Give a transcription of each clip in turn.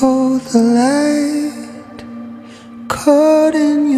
hold the light. Caught in your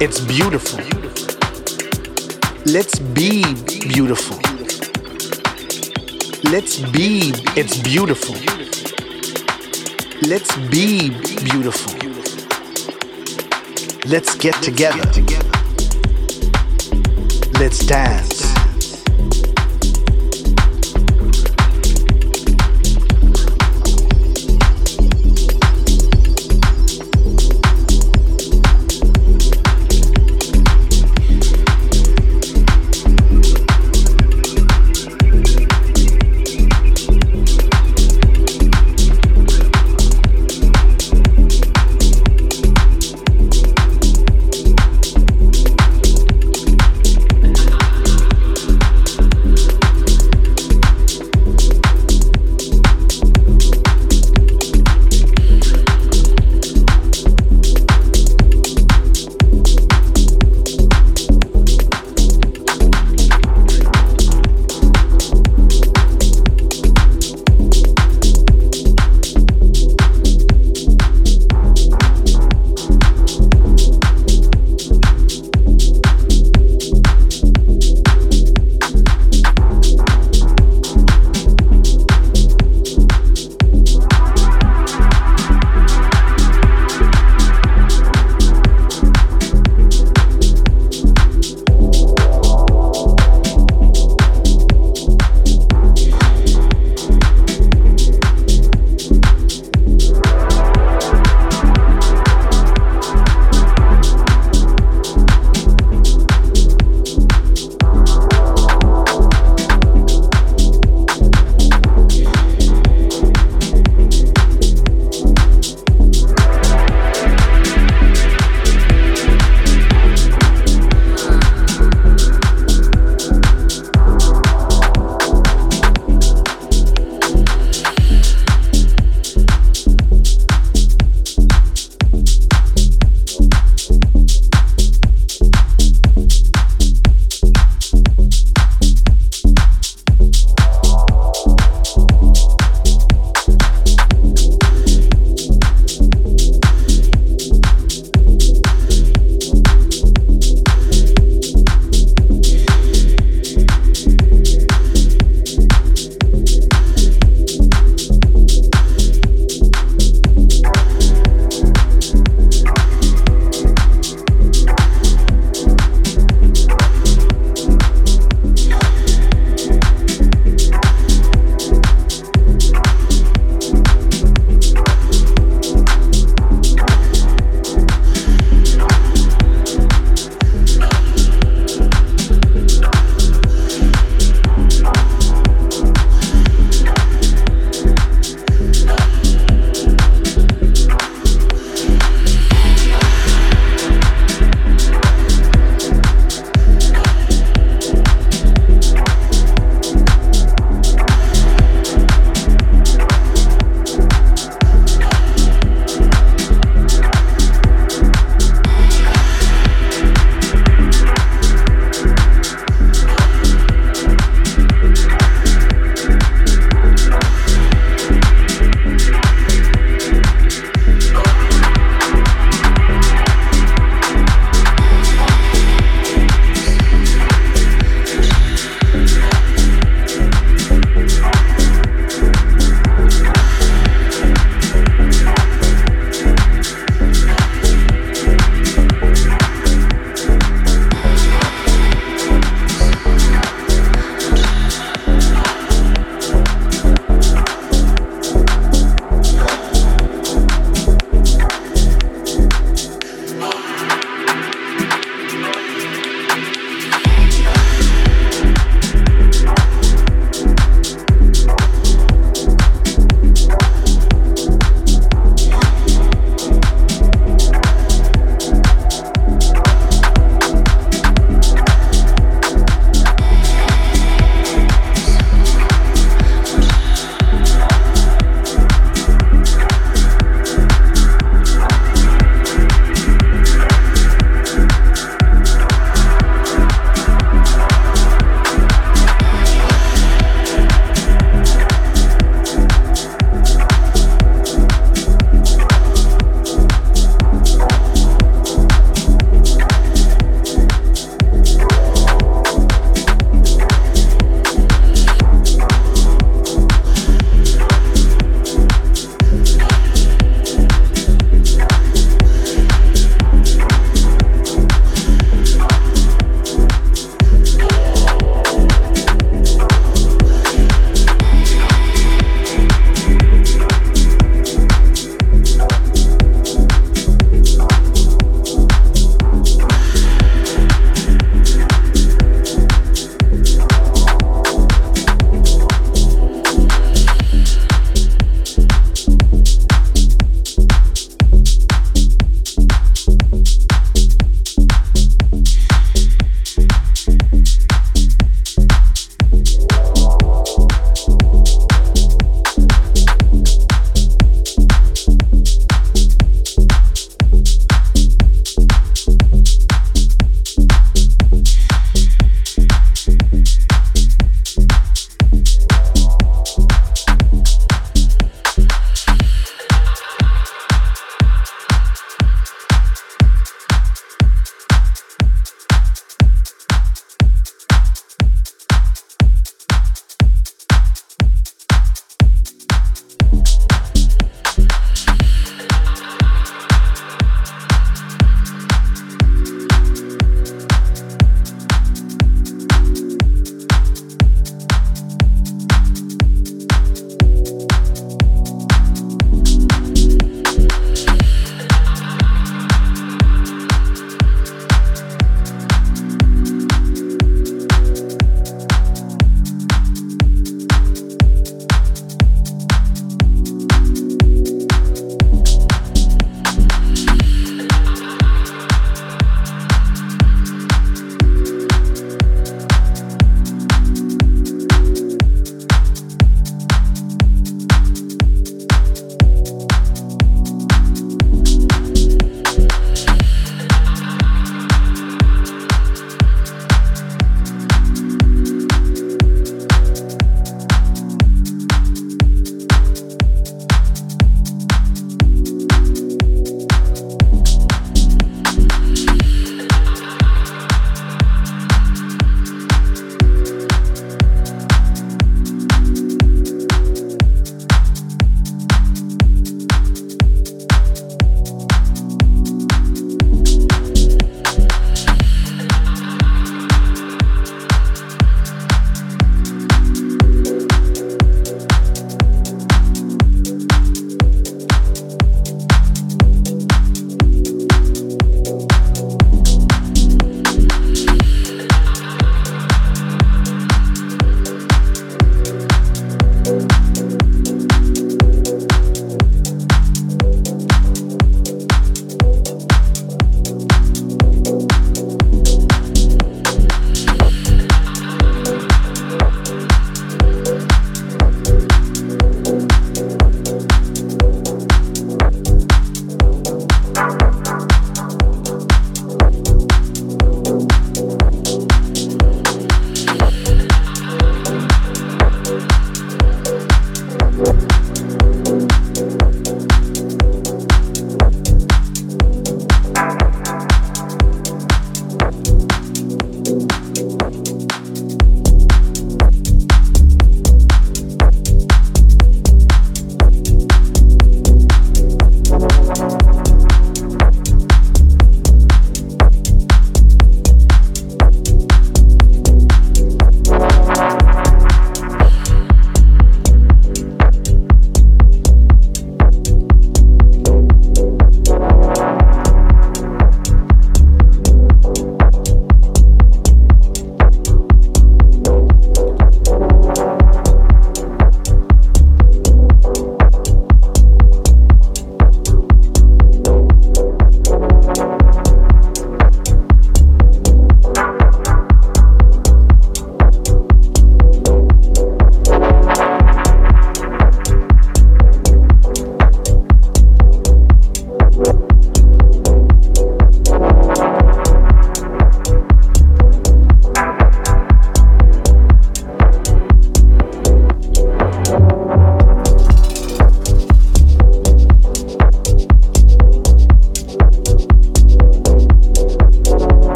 It's beautiful. Let's be beautiful. Let's be, it's beautiful. Let's be beautiful. Let's get together. Let's dance.